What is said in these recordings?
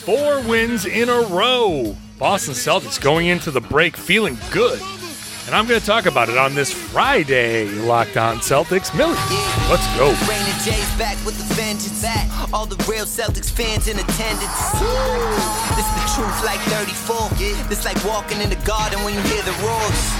Four wins in a row. Boston Celtics going into the break feeling good. And I'm going to talk about it on this Friday, Locked On Celtics. Millie, let's go. Rain and Jay's back with the vengeance. All the real Celtics fans in attendance. This is the truth like 34. This like walking in the garden when you hear the roars.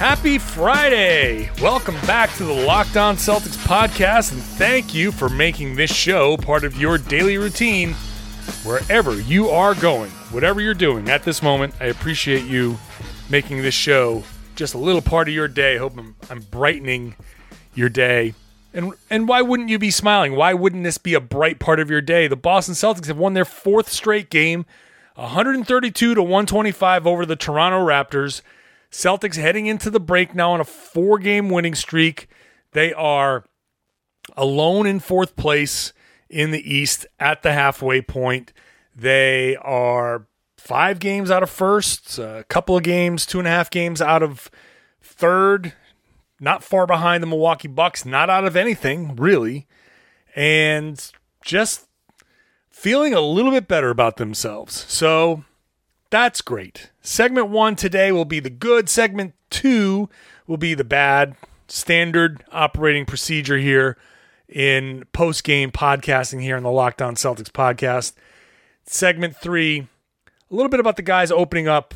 Happy Friday! Welcome back to the Locked On Celtics podcast, and thank you for making this show part of your daily routine wherever you are going, whatever you're doing at this moment. I appreciate you making this show just a little part of your day. Hope I'm, I'm brightening your day. And and why wouldn't you be smiling? Why wouldn't this be a bright part of your day? The Boston Celtics have won their fourth straight game, 132 to 125 over the Toronto Raptors. Celtics heading into the break now on a four game winning streak. They are alone in fourth place in the East at the halfway point. They are five games out of first, a couple of games, two and a half games out of third, not far behind the Milwaukee Bucks, not out of anything, really. And just feeling a little bit better about themselves. So that's great. Segment one today will be the good. Segment two will be the bad. Standard operating procedure here in post game podcasting here on the Locked On Celtics podcast. Segment three, a little bit about the guys opening up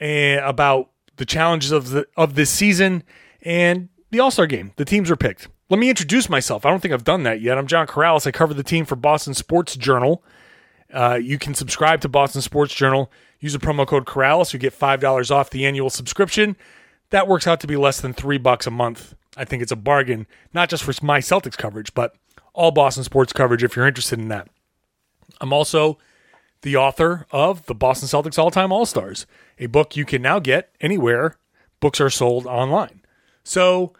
and about the challenges of the of this season and the All Star game. The teams are picked. Let me introduce myself. I don't think I've done that yet. I'm John Karalis. I cover the team for Boston Sports Journal. Uh, you can subscribe to Boston Sports Journal. Use the promo code Karalis. You get five dollars off the annual subscription. That works out to be less than three bucks a month. I think it's a bargain, not just for my Celtics coverage, but all Boston sports coverage if you're interested in that. I'm also the author of the Boston Celtics All Time All Stars, a book you can now get anywhere books are sold online. So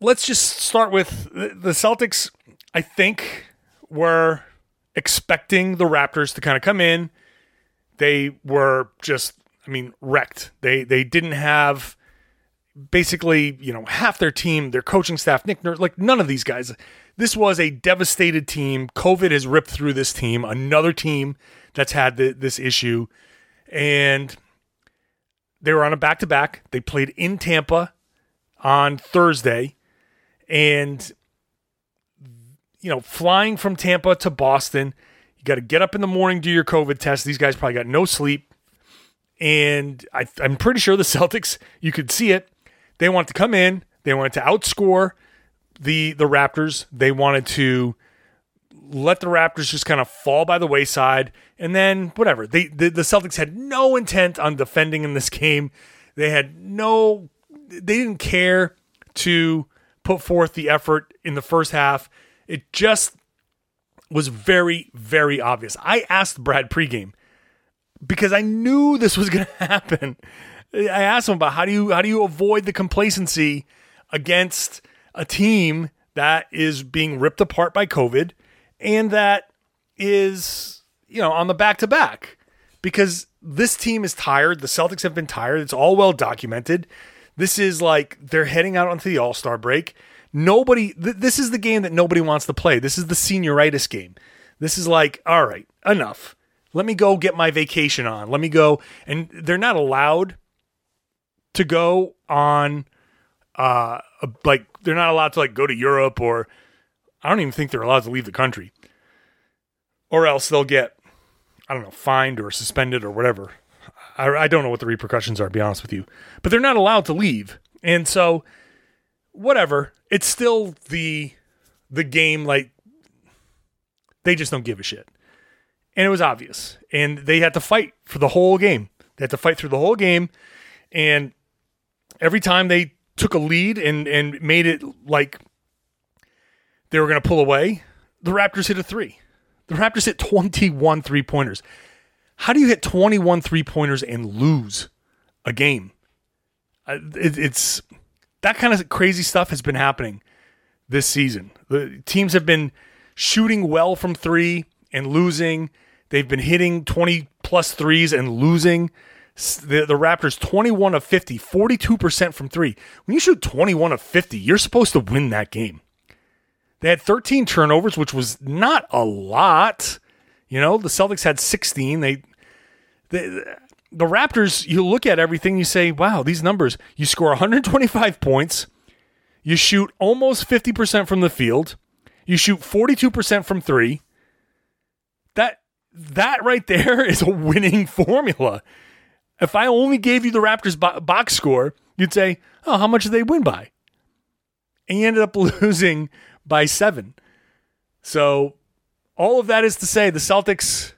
let's just start with the Celtics. I think were expecting the Raptors to kind of come in. They were just, I mean, wrecked. They they didn't have basically, you know, half their team, their coaching staff, Nick Nurse, like none of these guys. This was a devastated team. COVID has ripped through this team. Another team that's had the, this issue, and they were on a back to back. They played in Tampa on Thursday, and you know, flying from Tampa to Boston, you got to get up in the morning, do your COVID test. These guys probably got no sleep. And I, I'm pretty sure the Celtics, you could see it. They wanted to come in, they wanted to outscore the the Raptors. They wanted to let the Raptors just kind of fall by the wayside. And then whatever. They the, the Celtics had no intent on defending in this game. They had no they didn't care to put forth the effort in the first half. It just was very, very obvious. I asked Brad pregame because I knew this was going to happen. I asked him about how do you how do you avoid the complacency against a team that is being ripped apart by COVID and that is you know on the back to back because this team is tired. The Celtics have been tired. It's all well documented. This is like they're heading out onto the All Star break. Nobody, th- this is the game that nobody wants to play. This is the senioritis game. This is like, all right, enough. Let me go get my vacation on. Let me go. And they're not allowed to go on, uh, like, they're not allowed to, like, go to Europe or I don't even think they're allowed to leave the country. Or else they'll get, I don't know, fined or suspended or whatever. I, I don't know what the repercussions are, to be honest with you. But they're not allowed to leave. And so, whatever. It's still the the game like they just don't give a shit. And it was obvious. And they had to fight for the whole game. They had to fight through the whole game. And every time they took a lead and and made it like they were going to pull away, the Raptors hit a 3. The Raptors hit 21 three-pointers. How do you hit 21 three pointers and lose a game? Uh, it, it's that kind of crazy stuff has been happening this season. The teams have been shooting well from three and losing. They've been hitting 20 plus threes and losing. The, the Raptors 21 of 50, 42% from three. When you shoot 21 of 50, you're supposed to win that game. They had 13 turnovers, which was not a lot. You know, the Celtics had 16. They, they the Raptors, you look at everything, you say, wow, these numbers. You score 125 points, you shoot almost 50% from the field, you shoot 42% from three. That that right there is a winning formula. If I only gave you the Raptors bo- box score, you'd say, oh, how much did they win by? And you ended up losing by seven. So all of that is to say the Celtics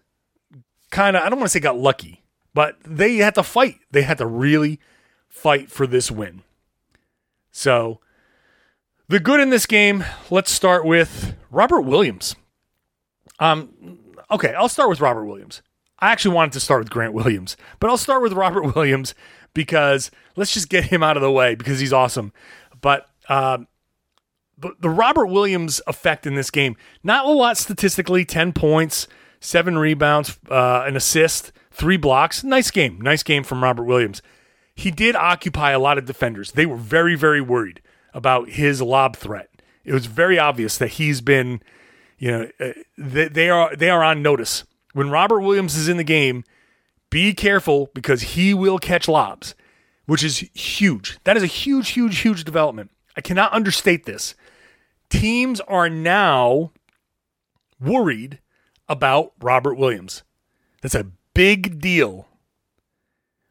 kind of, I don't want to say got lucky, but they had to fight. They had to really fight for this win. So the good in this game, let's start with Robert Williams. Um, okay, I'll start with Robert Williams. I actually wanted to start with Grant Williams, but I'll start with Robert Williams because let's just get him out of the way because he's awesome. But uh, the, the Robert Williams effect in this game, not a lot statistically 10 points, seven rebounds, uh, an assist, three blocks. Nice game. Nice game from Robert Williams. He did occupy a lot of defenders. They were very, very worried about his lob threat. It was very obvious that he's been, you know, uh, they, they are they are on notice. When Robert Williams is in the game, be careful because he will catch lobs, which is huge. That is a huge, huge, huge development. I cannot understate this teams are now worried about Robert Williams. That's a big deal.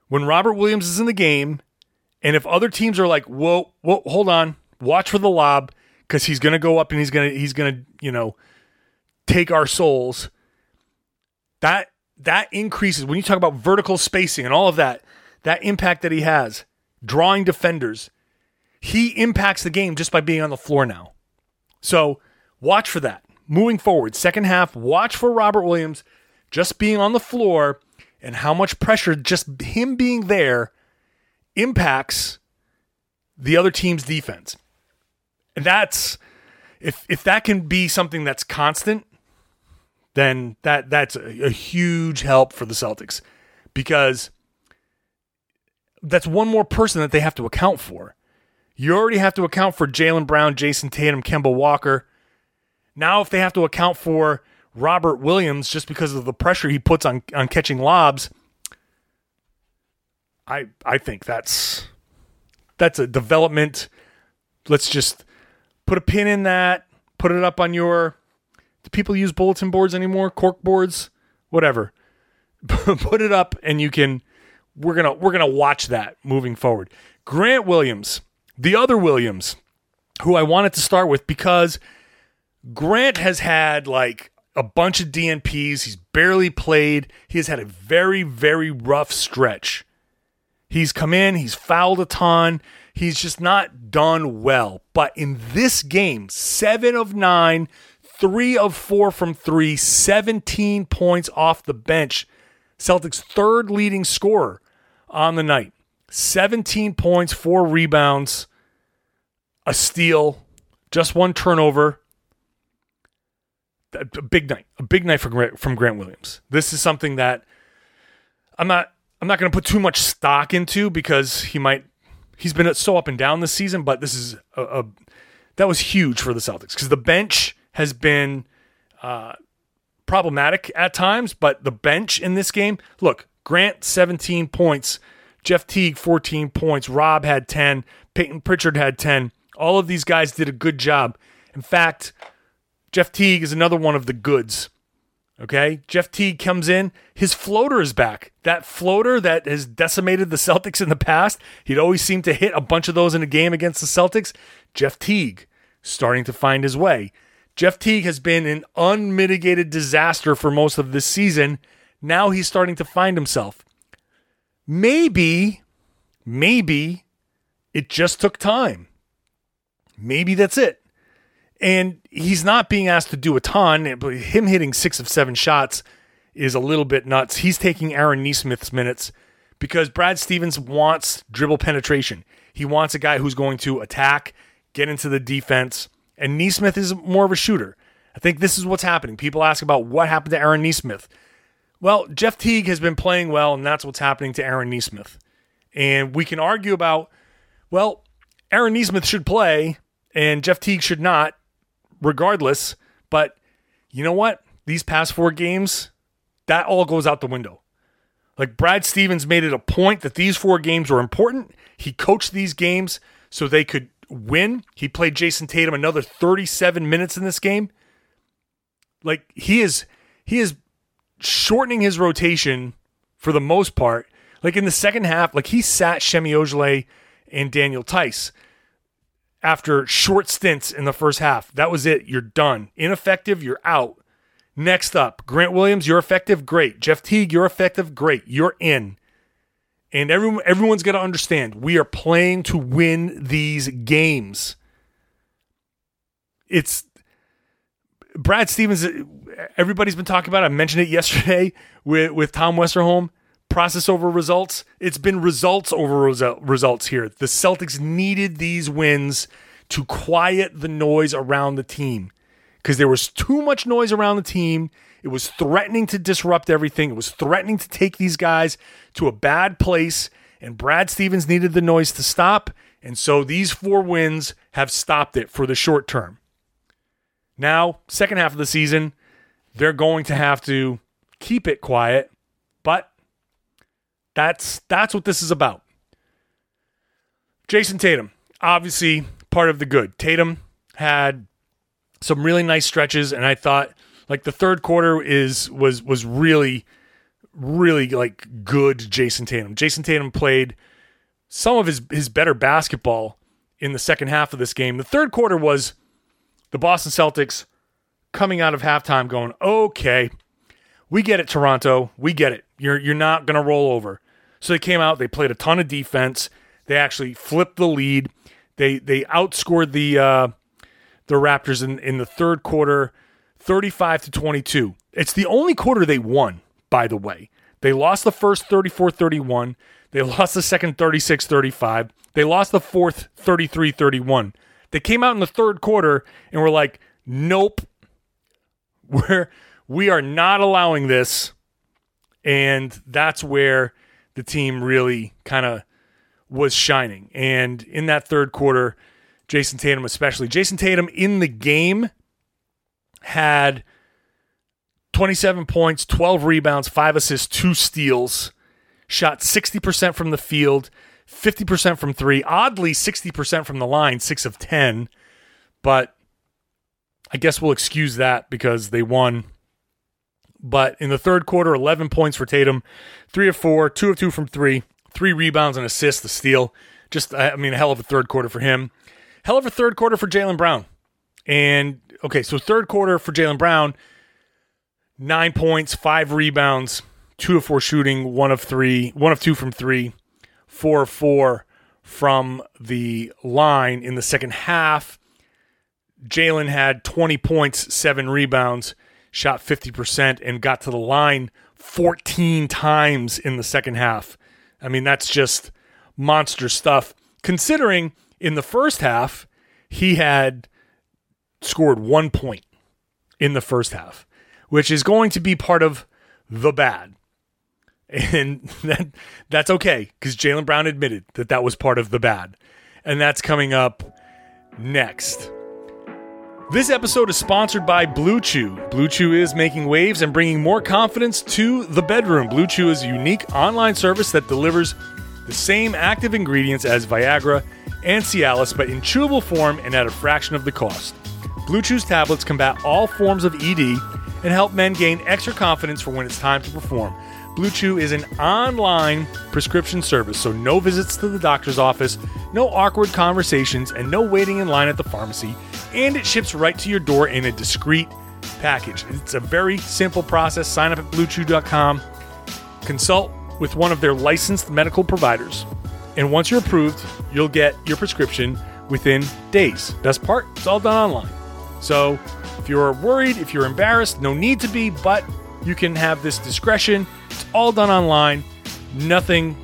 When Robert Williams is in the game, and if other teams are like, "Whoa, whoa, hold on, watch for the lob because he's going to go up and he's going to he's to, you know, take our souls." That that increases when you talk about vertical spacing and all of that, that impact that he has, drawing defenders. He impacts the game just by being on the floor now. So watch for that. Moving forward, second half, watch for Robert Williams just being on the floor and how much pressure just him being there impacts the other team's defense. And that's if if that can be something that's constant, then that that's a, a huge help for the Celtics because that's one more person that they have to account for. You already have to account for Jaylen Brown, Jayson Tatum, Kemba Walker. Now, if they have to account for Robert Williams just because of the pressure he puts on, on catching lobs, I I think that's that's a development. Let's just put a pin in that, put it up on your do people use bulletin boards anymore? Cork boards? Whatever. put it up and you can we're gonna we're gonna watch that moving forward. Grant Williams the other Williams, who I wanted to start with because Grant has had like a bunch of DNPs. He's barely played. He has had a very, very rough stretch. He's come in, he's fouled a ton. He's just not done well. But in this game, seven of nine, three of four from three, 17 points off the bench. Celtics' third leading scorer on the night. 17 points, four rebounds a steal, just one turnover. A big night, a big night from from Grant Williams. This is something that I'm not I'm not going to put too much stock into because he might he's been so up and down this season, but this is a, a that was huge for the Celtics because the bench has been uh, problematic at times, but the bench in this game, look, Grant 17 points, Jeff Teague 14 points, Rob had 10, Payton Pritchard had 10. All of these guys did a good job. In fact, Jeff Teague is another one of the goods. Okay. Jeff Teague comes in. His floater is back. That floater that has decimated the Celtics in the past, he'd always seemed to hit a bunch of those in a game against the Celtics. Jeff Teague starting to find his way. Jeff Teague has been an unmitigated disaster for most of this season. Now he's starting to find himself. Maybe, maybe it just took time. Maybe that's it. And he's not being asked to do a ton. Him hitting six of seven shots is a little bit nuts. He's taking Aaron Nesmith's minutes because Brad Stevens wants dribble penetration. He wants a guy who's going to attack, get into the defense, and Nesmith is more of a shooter. I think this is what's happening. People ask about what happened to Aaron Nesmith. Well, Jeff Teague has been playing well, and that's what's happening to Aaron Nesmith. And we can argue about, well, Aaron Nesmith should play and Jeff Teague should not, regardless. But you know what? These past four games, that all goes out the window. Like Brad Stevens made it a point that these four games were important. He coached these games so they could win. He played Jayson Tatum another 37 minutes in this game. Like he is he is shortening his rotation for the most part. Like in the second half, like he sat Semi Ojeleye and Daniel Theis after short stints in the first half. That was it. You're done. Ineffective, you're out. Next up, Grant Williams, you're effective, great. Jeff Teague, you're effective, great. You're in. And everyone everyone's got to understand, we are playing to win these games. It's Brad Stevens everybody's been talking about. It. I mentioned it yesterday with with Tom Westerholm process over results. It's been results over results here. The Celtics needed these wins to quiet the noise around the team because there was too much noise around the team. It was threatening to disrupt everything. It was threatening to take these guys to a bad place. And Brad Stevens needed the noise to stop. And so these four wins have stopped it for the short term. Now, second half of the season, they're going to have to keep it quiet, that's that's what this is about. Jayson Tatum, obviously part of the good. Tatum had some really nice stretches, and I thought like the third quarter is was was really really like good Jayson Tatum. Jayson Tatum played some of his his better basketball in the second half of this game. The third quarter was the Boston Celtics coming out of halftime going, "Okay, we get it Toronto. We get it. You're you're not going to roll over." So they came out, they played a ton of defense. They actually flipped the lead. They they outscored the uh, the Raptors in, in the third quarter, 35 to 22. It's the only quarter they won, by the way. They lost the first 34 31. They lost the second 36 35. They lost the fourth 33 31. They came out in the third quarter and were like, nope, we're, we are not allowing this. And that's where the team really kind of was shining. And in that third quarter, Jayson Tatum, especially, Jayson Tatum in the game had 27 points, 12 rebounds, five assists, two steals, shot 60% from the field, 50% from three, oddly, 60% from the line, six of 10. But I guess we'll excuse that because they won but in the third quarter, 11 points for Tatum, three of four, two of two from three, three rebounds and assists, the steal. Just, I mean, a hell of a third quarter for him. Hell of a third quarter for Jaylen Brown. And okay, so third quarter for Jaylen Brown, nine points, five rebounds, two of four shooting, one of three, one of two from three, four of four from the line in the second half. Jaylen had 20 points, seven rebounds shot 50% and got to the line 14 times in the second half. I mean, that's just monster stuff. Considering in the first half, he had scored one point in the first half, which is going to be part of the bad. And that, that's okay because Jaylen Brown admitted that that was part of the bad. And that's coming up next. This episode is sponsored by Blue Chew. Blue Chew is making waves and bringing more confidence to the bedroom. Blue Chew is a unique online service that delivers the same active ingredients as Viagra and Cialis, but in chewable form and at a fraction of the cost. Blue Chew's tablets combat all forms of ED and help men gain extra confidence for when it's time to perform. Blue Chew is an online prescription service, so no visits to the doctor's office, no awkward conversations, and no waiting in line at the pharmacy and it ships right to your door in a discreet package. It's a very simple process. Sign up at bluechew.com, consult with one of their licensed medical providers, and once you're approved, you'll get your prescription within days. Best part, it's all done online. So if you're worried, if you're embarrassed, no need to be, but you can have this discretion. It's all done online. Nothing,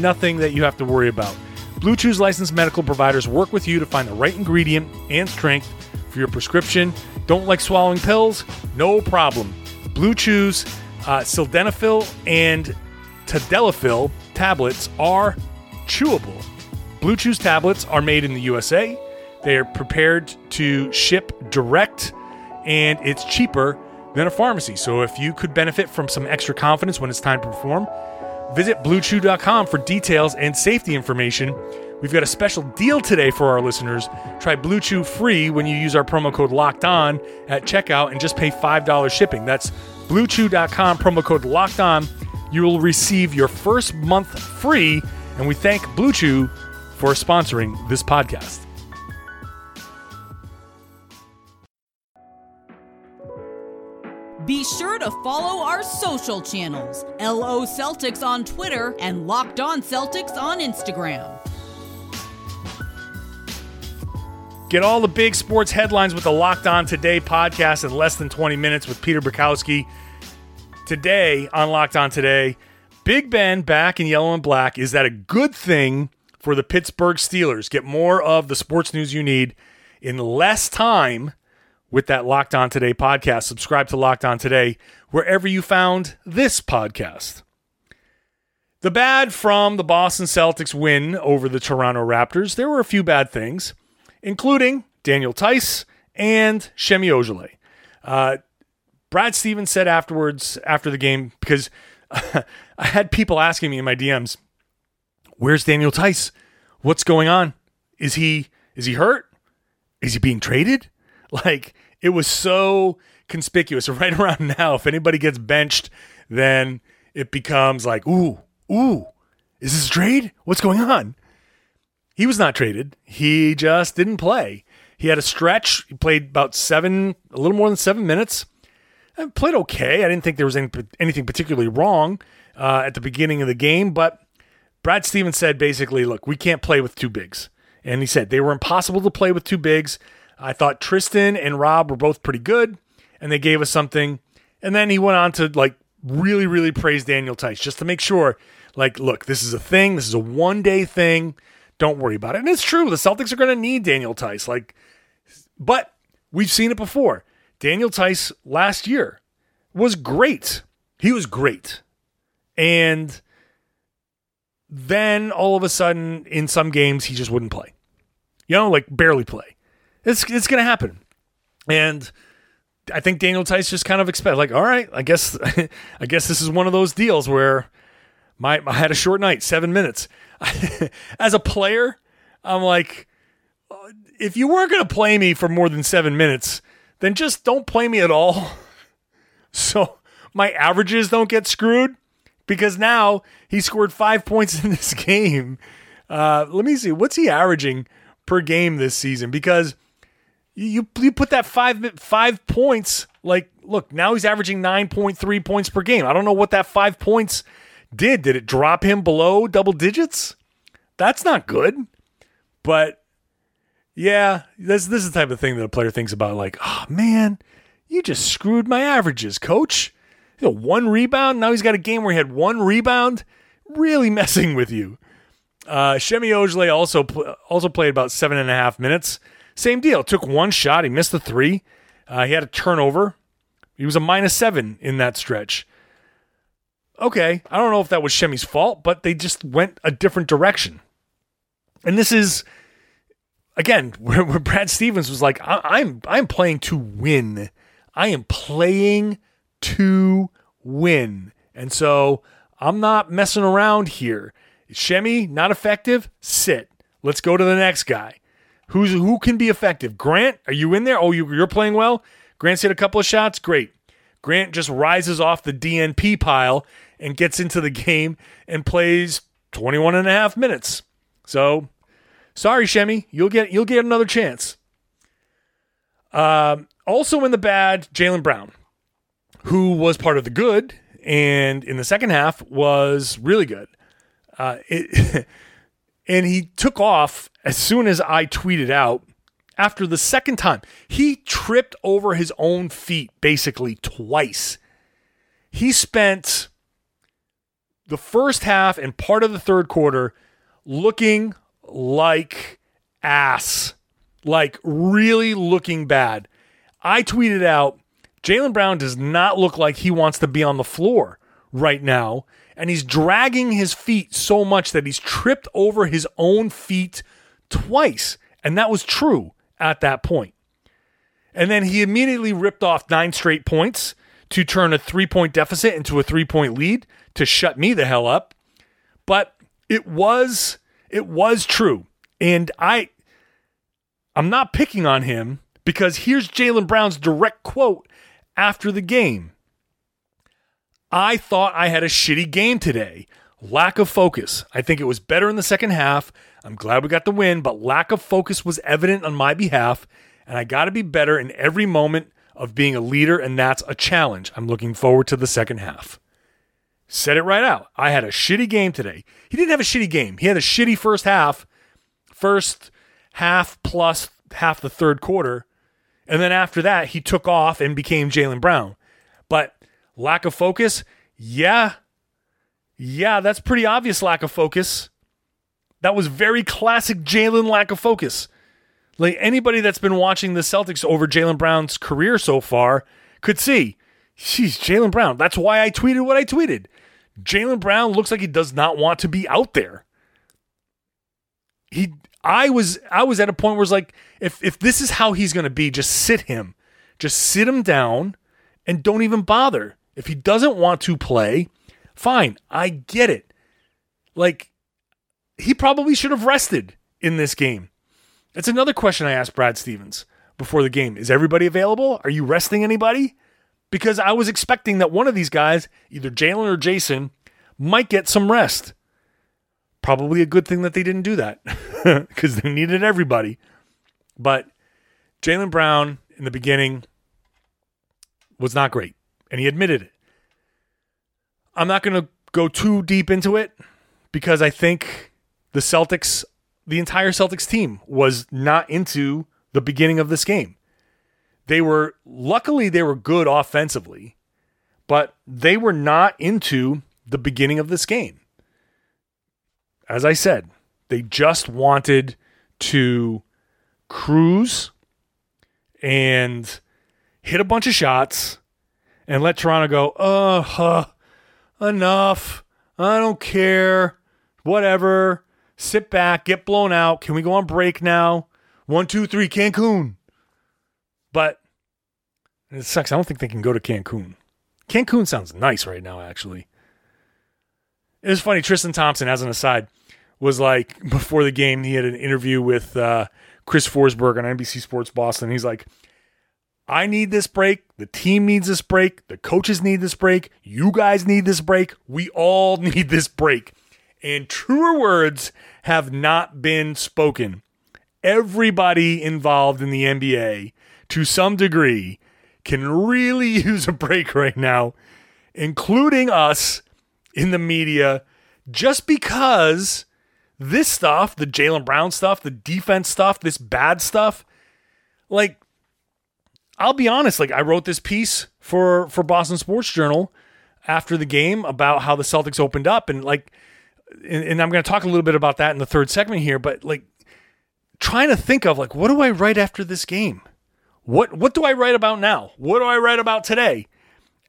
nothing that you have to worry about. Blue Chew's licensed medical providers work with you to find the right ingredient and strength for your prescription. Don't like swallowing pills? No problem. Blue Chew's uh, sildenafil and tadalafil tablets are chewable. Blue Chew's tablets are made in the USA. They are prepared to ship direct, and it's cheaper than a pharmacy. So if you could benefit from some extra confidence when it's time to perform, visit bluechew.com for details and safety information. We've got a special deal today for our listeners. Try Blue Chew free when you use our promo code Locked On at checkout and just pay $5 shipping. That's bluechew.com, promo code Locked On. You will receive your first month free, and we thank Blue Chew for sponsoring this podcast. Be sure to follow our social channels LO Celtics on Twitter and Locked On Celtics on Instagram. Get all the big sports headlines with the Locked On Today podcast in less than 20 minutes with Peter Bukowski. Today on Locked On Today, Big Ben back in yellow and black. Is that a good thing for the Pittsburgh Steelers? Get more of the sports news you need in less time with that Locked On Today podcast. Subscribe to Locked On Today wherever you found this podcast. The bad from the Boston Celtics win over the Toronto Raptors, there were a few bad things, including Daniel Theis and Semi Ojeleye. Uh, Brad Stevens said afterwards, after the game, because I had people asking me in my DMs, "Where's Daniel Theis? What's going on? Is he is he hurt? Is he being traded?" Like it was so conspicuous. Right around now, if anybody gets benched, then it becomes like, "Ooh, ooh, is this a trade? What's going on?" He was not traded. He just didn't play. He had a stretch. He played about seven, a little more than seven minutes. I played okay. I didn't think there was any, anything particularly wrong uh, at the beginning of the game, but Brad Stevens said basically, look, we can't play with two bigs. And he said they were impossible to play with two bigs. I thought Tristan and Rob were both pretty good, and they gave us something. And then he went on to like really, really praise Daniel Theis just to make sure, like, look, this is a thing. This is a one day thing. Don't worry about it. And it's true. The Celtics are going to need Daniel Theis. Like, but we've seen it before. Daniel Theis last year was great. He was great. And then all of a sudden, in some games, he just wouldn't play. You know, like barely play. It's it's gonna happen. And I think Daniel Theis just kind of expect like, all right, I guess I guess this is one of those deals where my I had a short night, seven minutes. As a player, I'm like, if you weren't gonna play me for more than seven minutes, then just don't play me at all. So my averages don't get screwed because now he scored five points in this game. Uh, let me see. What's he averaging per game this season? Because you, you put that five, five points, like, look, now he's averaging 9.3 points per game. I don't know what that five points did. Did it drop him below double digits? That's not good. But yeah, this, this is the type of thing that a player thinks about, like, oh, man you just screwed my averages, coach. You know, one rebound. Now he's got a game where he had one rebound. Really messing with you. Uh, Semi Ojeleye also also played about seven and a half minutes. Same deal. Took one shot. He missed the three. Uh, he had a turnover. He was a minus seven in that stretch. Okay, I don't know if that was Semi's fault, but they just went a different direction. And this is again where, where Brad Stevens was like, I'm I'm playing to win. I am playing to win. And so I'm not messing around here. Semi, not effective? Sit. Let's go to the next guy. Who's who can be effective? Grant, are you in there? Oh, you, you're playing well. Grant's hit a couple of shots. Great. Grant just rises off the DNP pile and gets into the game and plays 21 and a half minutes. So, sorry, Semi, you'll get you'll get another chance. Um, also in the bad, Jaylen Brown, who was part of the good and in the second half was really good. Uh, it, and he took off as soon as I tweeted out after the second time. He tripped over his own feet basically twice. he spent the first half and part of the third quarter looking like ass, like really looking bad. I tweeted out Jaylen Brown does not look like he wants to be on the floor right now. And he's dragging his feet so much that he's tripped over his own feet twice. And that was true at that point. And then he immediately ripped off nine straight points to turn a three point deficit into a three point lead to shut me the hell up. But it was it was true. And I I'm not picking on him because here's Jaylen Brown's direct quote after the game. I thought I had a shitty game today. Lack of focus. I think it was better in the second half. I'm glad we got the win, but lack of focus was evident on my behalf, and I got to be better in every moment of being a leader, and that's a challenge. I'm looking forward to the second half. Said it right out. I had a shitty game today. He didn't have a shitty game. He had a shitty first half, first half plus half the third quarter. And then after that, he took off and became Jaylen Brown. Lack of focus, yeah. Yeah, that's pretty obvious lack of focus. That was very classic Jaylen lack of focus. Like anybody that's been watching the Celtics over Jaylen Brown's career so far could see, she's Jaylen Brown. That's why I tweeted what I tweeted. Jaylen Brown looks like he does not want to be out there. He I was I was at a point where it's like, if if this is how he's gonna be, just sit him. Just sit him down and don't even bother. If he doesn't want to play, fine. I get it. Like, he probably should have rested in this game. That's another question I asked Brad Stevens before the game. Is everybody available? Are you resting anybody? Because I was expecting that one of these guys, either Jaylen or Jayson, might get some rest. Probably a good thing that they didn't do that because they needed everybody. But Jaylen Brown in the beginning was not great, and he admitted it. I'm not going to go too deep into it because I think the Celtics, the entire Celtics team, was not into the beginning of this game. They were, luckily, they were good offensively, but they were not into the beginning of this game. As I said, they just wanted to cruise and hit a bunch of shots and let Toronto go, uh, huh, enough. I don't care. Whatever. Sit back, get blown out. Can we go on break now? One, two, three, Cancun. But it sucks. I don't think they can go to Cancun. Cancun sounds nice right now, actually. It was funny. Tristan Thompson, as an aside, was like before the game, he had an interview with uh, Chris Forsberg on NBC Sports Boston. He's like, I need this break. The team needs this break. The coaches need this break. You guys need this break. We all need this break. And truer words have not been spoken. Everybody involved in the NBA, to some degree, can really use a break right now, including us in the media, just because this stuff, the Jaylen Brown stuff, the defense stuff, this bad stuff, like I'll be honest, like I wrote this piece for for Boston Sports Journal after the game about how the Celtics opened up and like and, and I'm going to talk a little bit about that in the third segment here, but like trying to think of like what do I write after this game? What what do I write about now? What do I write about today?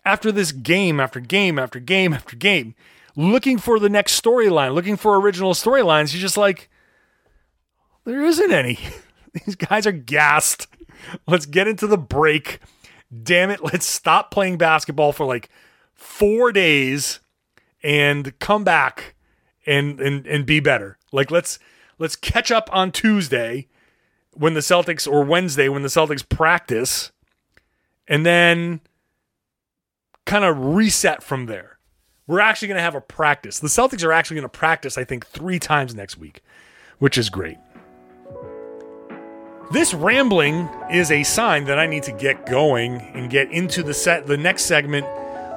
After this game after game after game after game, looking for the next storyline, looking for original storylines, you're just like there isn't any. These guys are gassed. Let's get into the break. Damn it. Let's stop playing basketball for like four days and come back and and and be better. Like let's let's catch up on Tuesday when the Celtics or Wednesday when the Celtics practice and then kind of reset from there. We're actually going to have a practice. The Celtics are actually going to practice I think 3 times next week, which is great. This rambling is a sign that I need to get going and get into the set the next segment,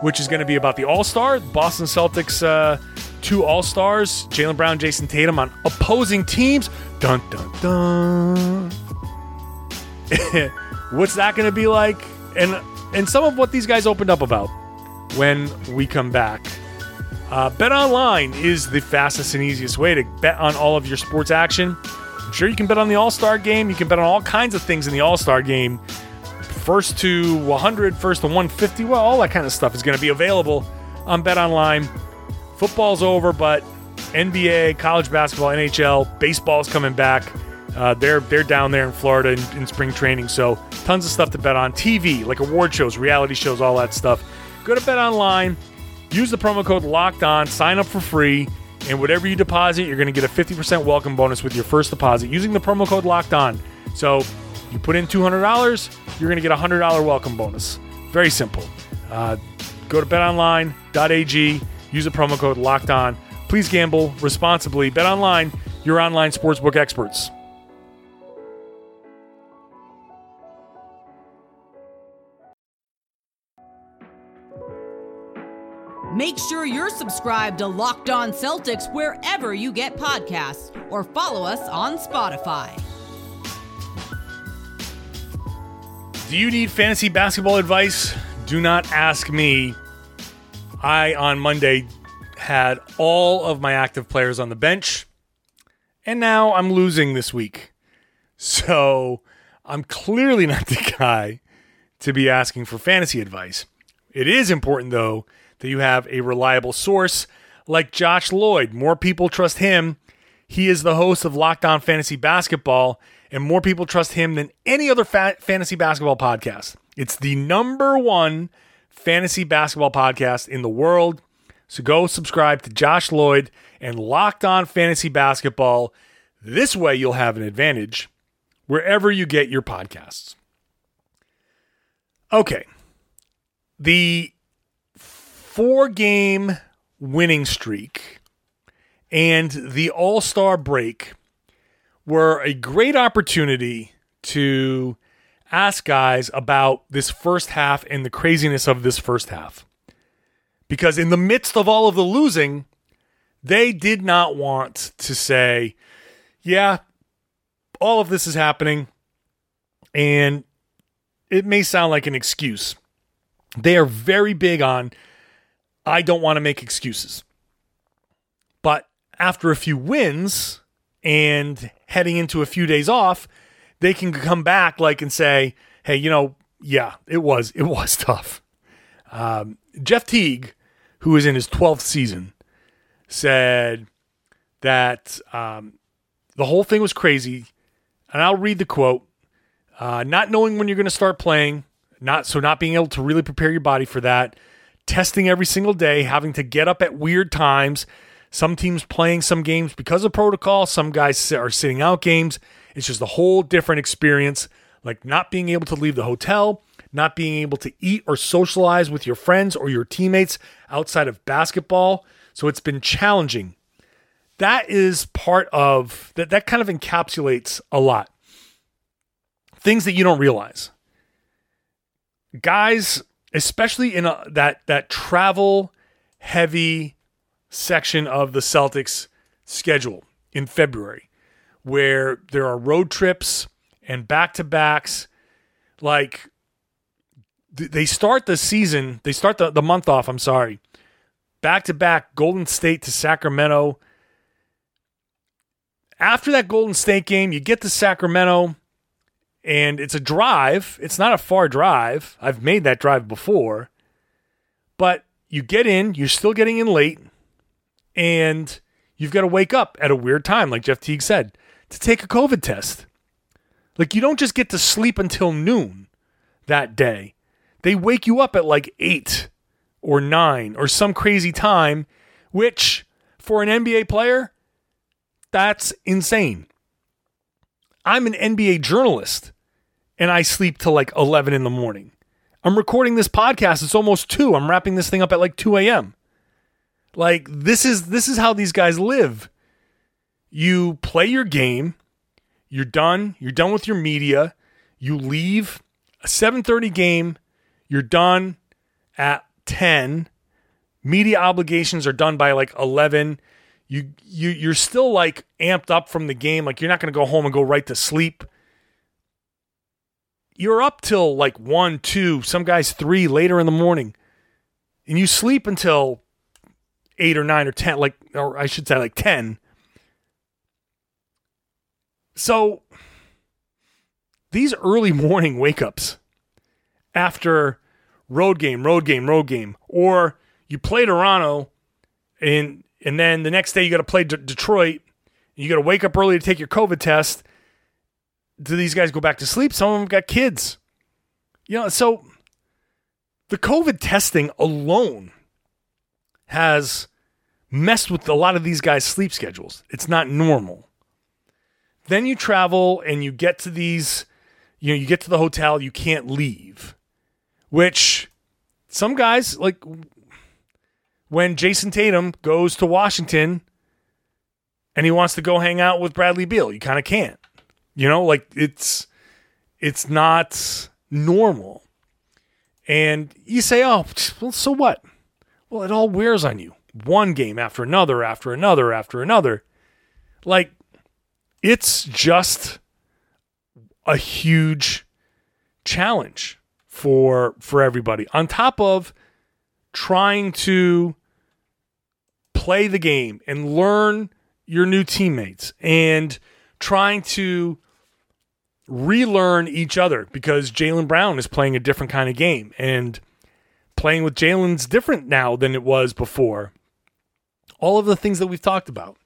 which is going to be about the All Star, Boston Celtics, uh, two All Stars, Jaylen Brown, Jayson Tatum on opposing teams. Dun dun dun. What's that going to be like? And and some of what these guys opened up about. when we come back. Uh, bet online is the fastest and easiest way to bet on all of your sports action. I'm sure you can bet on the All Star game. You can bet on all kinds of things in the All Star game. First to 100, first to 150, well, all that kind of stuff is going to be available on Bet Online. Football's over, but NBA, college basketball, NHL, baseball's coming back. Uh, they're they're down there in Florida in, in, spring training, so tons of stuff to bet on. TV, like award shows, reality shows, all that stuff. Go to Bet Online, use the promo code Locked On, sign up for free, and whatever you deposit, you're going to get a 50% welcome bonus with your first deposit using the promo code Locked On. So you put in $200, you're going to get a $100 welcome bonus. Very simple. Uh, go to betonline.ag, use the promo code Locked On. Please gamble responsibly. Bet online, your online sportsbook experts. Make sure you're subscribed to Locked On Celtics wherever you get podcasts or follow us on Spotify. Do you need fantasy basketball advice? Do not ask me. I, on Monday, had all of my active players on the bench, and now I'm losing this week. So I'm clearly not the guy to be asking for fantasy advice. It is important, though, that you have a reliable source like Josh Lloyd. More people trust him. He is the host of Locked On Fantasy Basketball, and more people trust him than any other fa- fantasy basketball podcast. It's the number one fantasy basketball podcast in the world. So go subscribe to Josh Lloyd and Locked On Fantasy Basketball. This way, you'll have an advantage wherever you get your podcasts. Okay. The four game winning streak and the All Star break were a great opportunity to ask guys about this first half and the craziness of this first half. Because in the midst of all of the losing, they did not want to say, yeah, all of this is happening. And it may sound like an excuse. They are very big on I don't want to make excuses. But after a few wins and heading into a few days off, they can come back like and say, "Hey, you know, yeah, it was it was tough." Um, Jeff Teague, who is in his 12th season, said that um, the whole thing was crazy, and I'll read the quote: uh, "Not knowing when you're going to start playing, not so not being able to really prepare your body for that." Testing every single day, having to get up at weird times. Some teams playing some games because of protocol. Some guys are sitting out games. It's just a whole different experience. Like not being able to leave the hotel, not being able to eat or socialize with your friends or your teammates outside of basketball. So it's been challenging. That is part of that, that kind of encapsulates a lot. Things that you don't realize. Guys especially in a, that that travel heavy section of the Celtics schedule in February where there are road trips and back-to-backs like they start the season, they start the, the month off, I'm sorry. Back to back Golden State to Sacramento. After that Golden State game, you get to Sacramento and it's a drive. It's not a far drive. I've made that drive before. But you get in, you're still getting in late, and you've got to wake up at a weird time, like Jeff Teague said, to take a COVID test. Like you don't just get to sleep until noon that day. They wake you up at like 8 or 9 or some crazy time, which for an NBA player, that's insane. I'm an NBA journalist and I sleep till like 11 in the morning. I'm recording this podcast. It's almost 2. I'm wrapping this thing up at like 2 a.m. Like this is this is how these guys live. You play your game, you're done, you're done with your media, you leave a 7:30 game, you're done at 10. Media obligations are done by like 11 you you you're still like amped up from the game. Like you're not going to go home and go right to sleep. You're up till like 1 2 some guys 3 later in the morning. And you sleep until eight or nine or 10, like, or I should say like 10. So these early morning wake ups after road game, road game, road game, or you play Toronto and and then the next day you got to play D- Detroit. You got to wake up early to take your COVID test. Do these guys go back to sleep? Some of them got kids. You know, so the COVID testing alone has messed with a lot of these guys' sleep schedules. It's not normal. Then you travel and you get to these, you know, you get to the hotel, you can't leave, which some guys, like when Jayson Tatum goes to Washington and he wants to go hang out with Bradley Beal, you kind of can't. You know, like it's it's not normal. And you say, "Oh, well, so what?" Well, it all wears on you. One game after another, after another, after another. Like it's just a huge challenge for for everybody. On top of trying to play the game and learn your new teammates and trying to relearn each other because Jaylen Brown is playing a different kind of game and playing with Jaylen's different now than it was before. All of the things that we've talked about.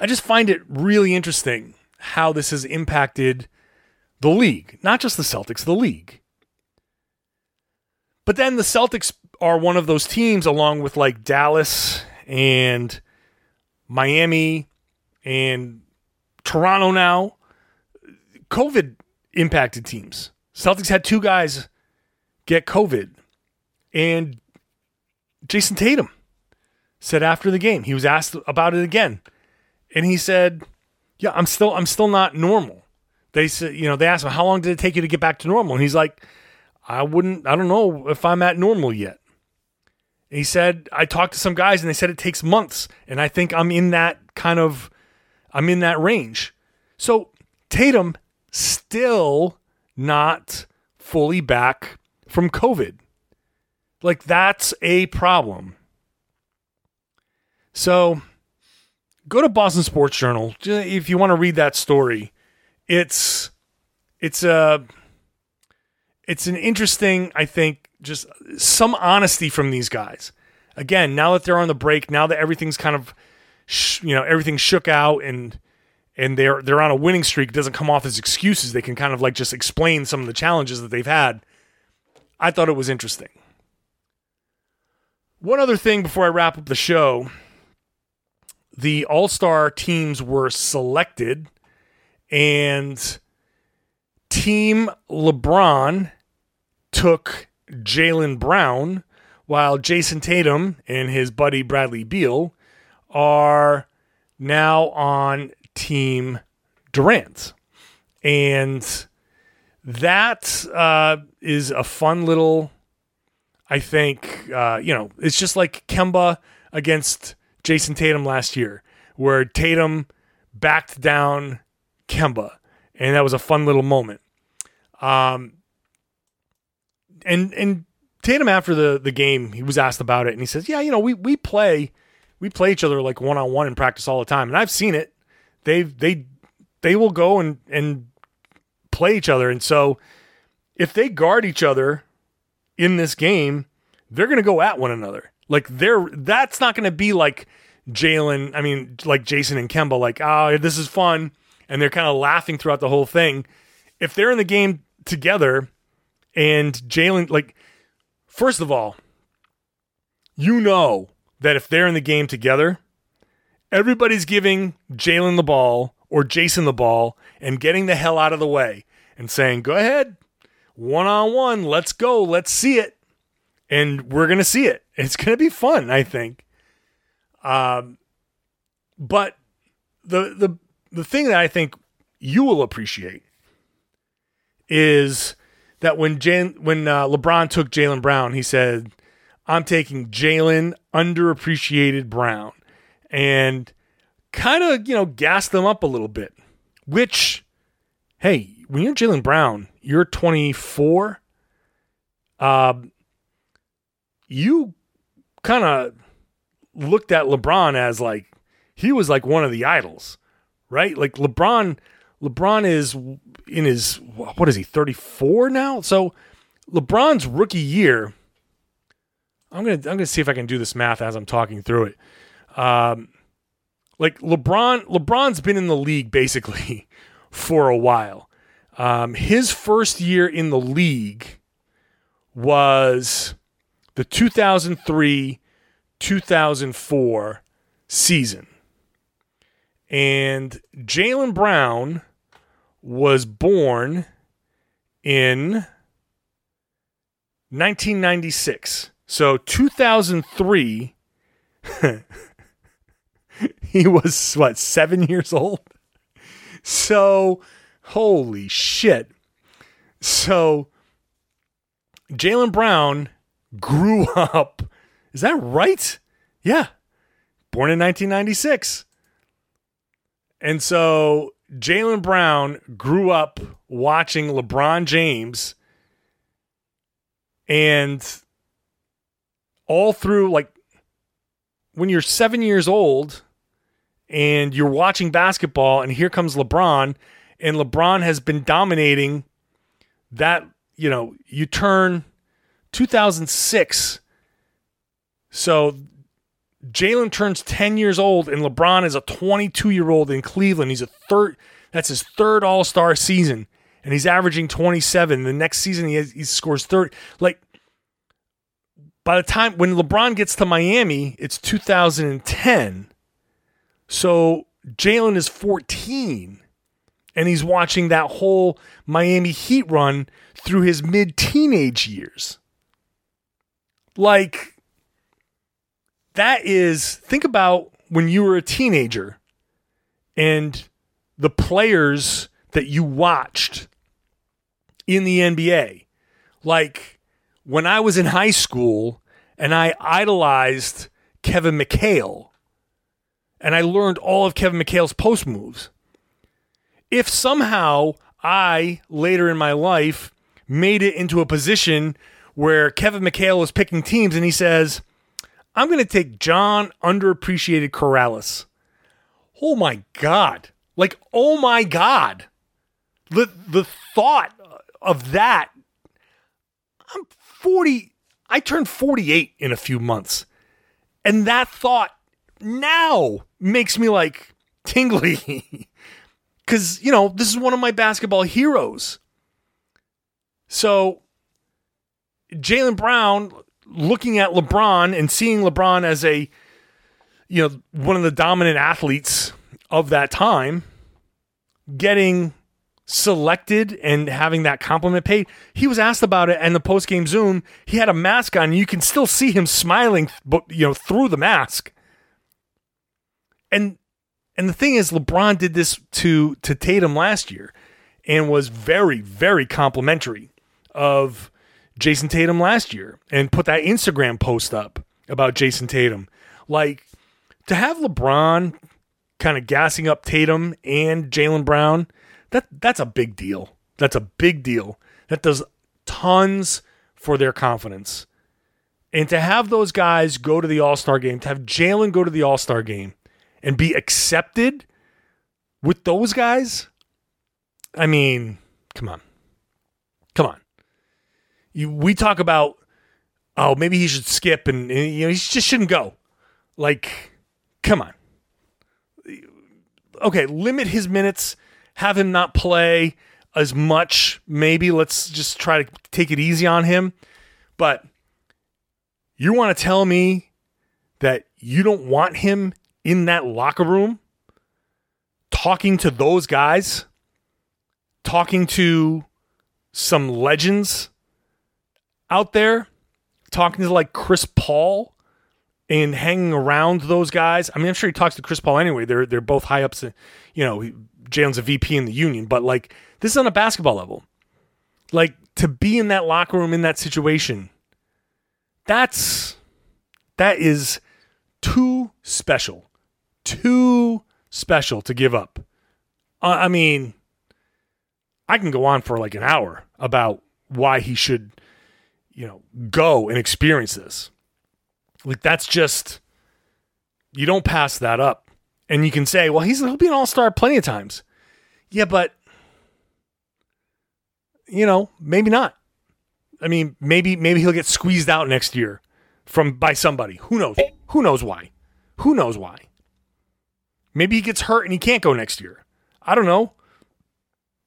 I just find it really interesting how this has impacted the league, not just the Celtics, the league. But then the Celtics are one of those teams, along with like Dallas and Miami and Toronto now, COVID impacted teams. Celtics had two guys get COVID. And Jayson Tatum said after the game, he was asked about it again. And he said, Yeah, I'm still I'm still not normal. They said, you know, they asked him, How long did it take you to get back to normal? And he's like, I wouldn't I don't know if I'm at normal yet. He said, I talked to some guys and they said it takes months. And I think I'm in that kind of, I'm in that range. So Tatum still not fully back from COVID. Like that's a problem. So go to Boston Sports Journal if you want to read that story. It's it's a it's an interesting, I think, just some honesty from these guys. Again, now that they're on the break, now that everything's kind of, sh- you know, everything's shook out and and they're they're on a winning streak, it doesn't come off as excuses. They can kind of like just explain some of the challenges that they've had. I thought it was interesting. One other thing before I wrap up the show, the All Star teams were selected, and Team LeBron took Jaylen Brown, while Jayson Tatum and his buddy Bradley Beal are now on Team Durant. And that uh, is a fun little, I think, uh, you know, it's just like Kemba against Jayson Tatum last year, where Tatum backed down Kemba. And that was a fun little moment. Um, and and Tatum after the the game, he was asked about it, and he says, "Yeah, you know, we we play, we play each other like one on one in practice all the time, and I've seen it. They they they will go and and play each other, and so if they guard each other in this game, they're going to go at one another. Like they're that's not going to be like Jaylen. I mean, like Jayson and Kemba. Like, oh, this is fun, and they're kind of laughing throughout the whole thing. If they're in the game together." And Jaylen, like, first of all, you know that if they're in the game together, everybody's giving Jaylen the ball or Jayson the ball and getting the hell out of the way and saying, go ahead, one on one, let's go, let's see it. And we're going to see it. It's going to be fun, I think. Um, but the, the, the thing that I think you will appreciate is that when Jan, when uh, LeBron took Jaylen Brown, he said, "I'm taking Jaylen, underappreciated Brown," and kind of you know gassed them up a little bit. Which, hey, when you're Jaylen Brown, you're 24. Um, you kind of looked at LeBron as like he was like one of the idols, right? Like LeBron LeBron is in his what is he 34 now? So LeBron's rookie year I'm to I'm to see if I can do this math as I'm talking through it. Um like LeBron LeBron's been in the league basically for a while. Um, his first year in the league was the 2003 2004 season. And Jaylen Brown was born in 1996. So 2003, he was what, seven years old? So, holy shit. So, Jaylen Brown grew up. Is that right? Yeah. Born in 1996. And so Jaylen Brown grew up watching LeBron James and all through like when you're seven years old and you're watching basketball and here comes LeBron and LeBron has been dominating that, you know, you turn 2006. So Jaylen turns 10 years old and LeBron is a 22 year old in Cleveland. He's a third, that's his third All Star season. And he's averaging 27. The next season, he, has, he scores 30. Like, by the time when LeBron gets to Miami, it's 2010. So Jaylen is 14 and he's watching that whole Miami Heat run through his mid teenage years. Like, that is, think about when you were a teenager and the players that you watched in the NBA. Like, when I was in high school and I idolized Kevin McHale and I learned all of Kevin McHale's post moves. If somehow I, later in my life, made it into a position where Kevin McHale is picking teams and he says, I'm going to take John underappreciated Karalis. Oh my God. Like, oh my God. The, the thought of that. I'm 40. I turned 48 in a few months. And that thought now makes me like tingly. Because, you know, this is one of my basketball heroes. So, Jaylen Brown, looking at LeBron and seeing LeBron as a, you know, one of the dominant athletes of that time, getting selected and having that compliment paid. He was asked about it in the post game Zoom. He had a mask on. And you can still see him smiling, but you know, through the mask. And and the thing is, LeBron did this to to Tatum last year, and was very very complimentary of Jayson Tatum last year, and put that Instagram post up about Jayson Tatum. Like to have LeBron kind of gassing up Tatum and Jaylen Brown, that that's a big deal. That's a big deal. That does tons for their confidence. And to have those guys go to the All Star game, to have Jaylen go to the All Star game, and be accepted with those guys, I mean, come on. Come on. You, we talk about, oh, maybe he should skip and, and you know, he just shouldn't go. Like, come on. Okay, limit his minutes, have him not play as much. Maybe let's just try to take it easy on him. But you want to tell me that you don't want him in that locker room talking to those guys, talking to some legends out there, talking to like Chris Paul and hanging around those guys. I mean, I'm sure he talks to Chris Paul anyway. They're they're both high ups. You know, Jaylen's a VP in the union, but like this is on a basketball level. Like to be in that locker room in that situation, that's that is too special too special to give up. I mean, I can go on for like an hour about why he should, you know, go and experience this. Like that's just you don't pass that up. And you can say, well, he's he'll be an all-star plenty of times. Yeah, but you know, maybe not. I mean, maybe maybe he'll get squeezed out next year from by somebody. Who knows? Who knows why? Who knows why? Maybe he gets hurt and he can't go next year. I don't know.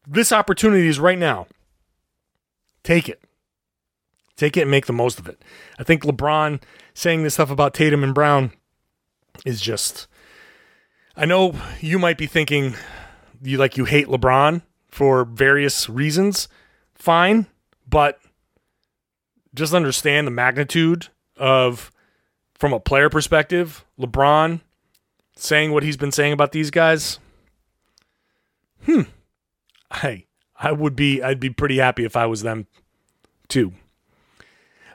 This opportunity is right now. Take it. Take it and make the most of it. I think LeBron saying this stuff about Tatum and Brown is just I know you might be thinking you like you hate LeBron for various reasons. Fine, but just understand the magnitude of from a player perspective, LeBron saying what he's been saying about these guys. Hmm. Hey, I would be I'd be pretty happy if I was them too.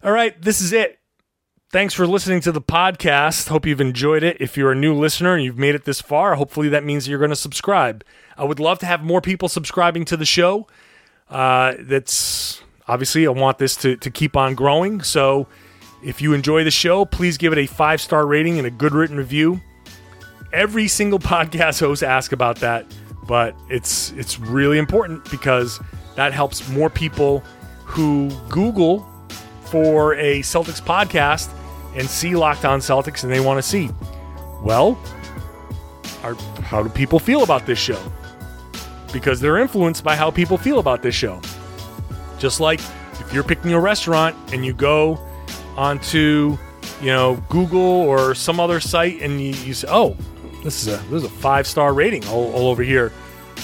All right, this is it. Thanks for listening to the podcast. Hope you've enjoyed it. If you're a new listener and you've made it this far, hopefully that means you're going to subscribe. I would love to have more people subscribing to the show. Uh, that's obviously, I want this to, to keep on growing. So if you enjoy the show, please give it a five star rating and a good written review. Every single podcast host asks about that, but it's it's really important because that helps more people who Google for a Celtics podcast and see Locked On Celtics and they want to see, well, are, how do people feel about this show? Because they're influenced by how people feel about this show. Just like if you're picking a restaurant and you go onto, you know, Google or some other site and you, you say, oh, this is a a five star rating all, all over here.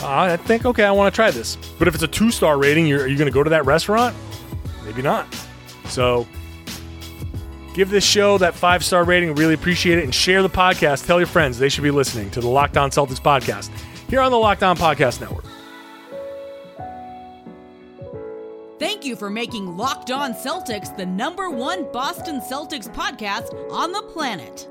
Uh, I think okay, I want to try this. But if it's a two star rating, you're, are you going to go to that restaurant? Maybe not. So give this show that five star rating. Really appreciate it. And share the podcast. Tell your friends they should be listening to the Locked On Celtics podcast here on the Locked On Podcast Network. Thank you for making Locked On Celtics the number one Boston Celtics podcast on the planet.